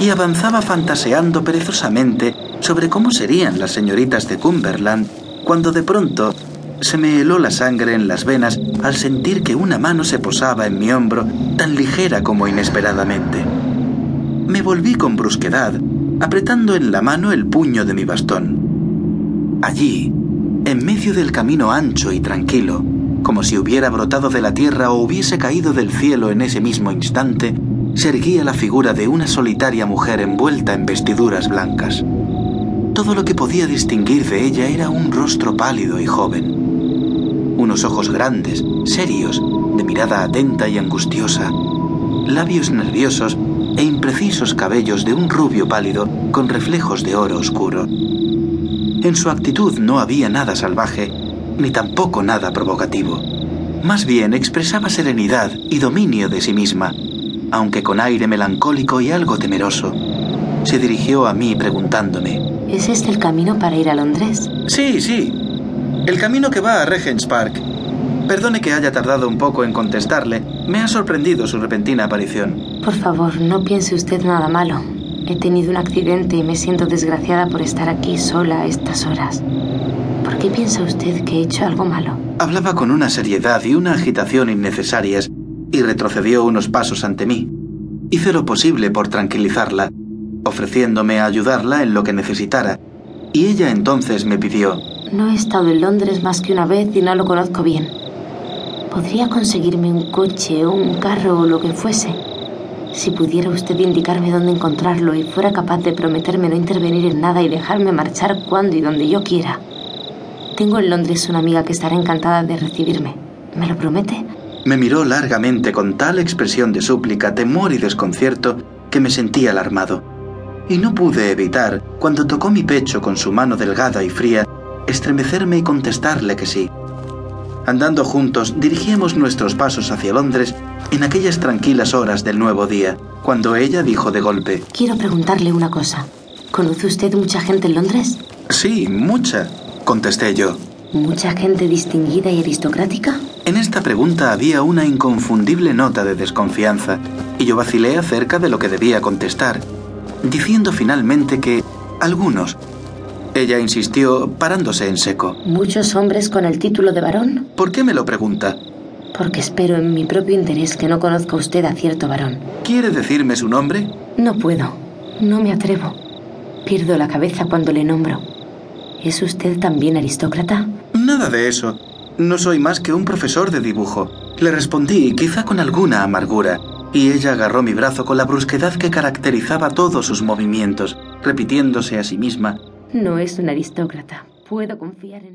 y avanzaba fantaseando perezosamente sobre cómo serían las señoritas de Cumberland cuando de pronto se me heló la sangre en las venas al sentir que una mano se posaba en mi hombro tan ligera como inesperadamente. Me volví con brusquedad, apretando en la mano el puño de mi bastón. Allí, en medio del camino ancho y tranquilo, como si hubiera brotado de la tierra o hubiese caído del cielo en ese mismo instante, se erguía la figura de una solitaria mujer envuelta en vestiduras blancas. Todo lo que podía distinguir de ella era un rostro pálido y joven unos ojos grandes, serios, de mirada atenta y angustiosa, labios nerviosos e imprecisos cabellos de un rubio pálido con reflejos de oro oscuro. En su actitud no había nada salvaje, ni tampoco nada provocativo. Más bien expresaba serenidad y dominio de sí misma, aunque con aire melancólico y algo temeroso. Se dirigió a mí preguntándome. ¿Es este el camino para ir a Londres? Sí, sí, el camino que va a Regent's Park. Perdone que haya tardado un poco en contestarle. Me ha sorprendido su repentina aparición. Por favor, no piense usted nada malo. He tenido un accidente y me siento desgraciada por estar aquí sola a estas horas. ¿Por qué piensa usted que he hecho algo malo? Hablaba con una seriedad y una agitación innecesarias y retrocedió unos pasos ante mí. Hice lo posible por tranquilizarla, ofreciéndome a ayudarla en lo que necesitara, y ella entonces me pidió no he estado en Londres más que una vez y no lo conozco bien. ¿Podría conseguirme un coche o un carro o lo que fuese? Si pudiera usted indicarme dónde encontrarlo y fuera capaz de prometerme no intervenir en nada y dejarme marchar cuando y donde yo quiera. Tengo en Londres una amiga que estará encantada de recibirme. ¿Me lo promete? Me miró largamente con tal expresión de súplica, temor y desconcierto que me sentí alarmado. Y no pude evitar, cuando tocó mi pecho con su mano delgada y fría, estremecerme y contestarle que sí. Andando juntos, dirigíamos nuestros pasos hacia Londres en aquellas tranquilas horas del nuevo día, cuando ella dijo de golpe, Quiero preguntarle una cosa. ¿Conoce usted mucha gente en Londres? Sí, mucha, contesté yo. ¿Mucha gente distinguida y aristocrática? En esta pregunta había una inconfundible nota de desconfianza, y yo vacilé acerca de lo que debía contestar, diciendo finalmente que algunos, ella insistió, parándose en seco. ¿Muchos hombres con el título de varón? ¿Por qué me lo pregunta? Porque espero en mi propio interés que no conozca usted a cierto varón. ¿Quiere decirme su nombre? No puedo. No me atrevo. Pierdo la cabeza cuando le nombro. ¿Es usted también aristócrata? Nada de eso. No soy más que un profesor de dibujo. Le respondí, quizá con alguna amargura, y ella agarró mi brazo con la brusquedad que caracterizaba todos sus movimientos, repitiéndose a sí misma, no es un aristócrata. Puedo confiar en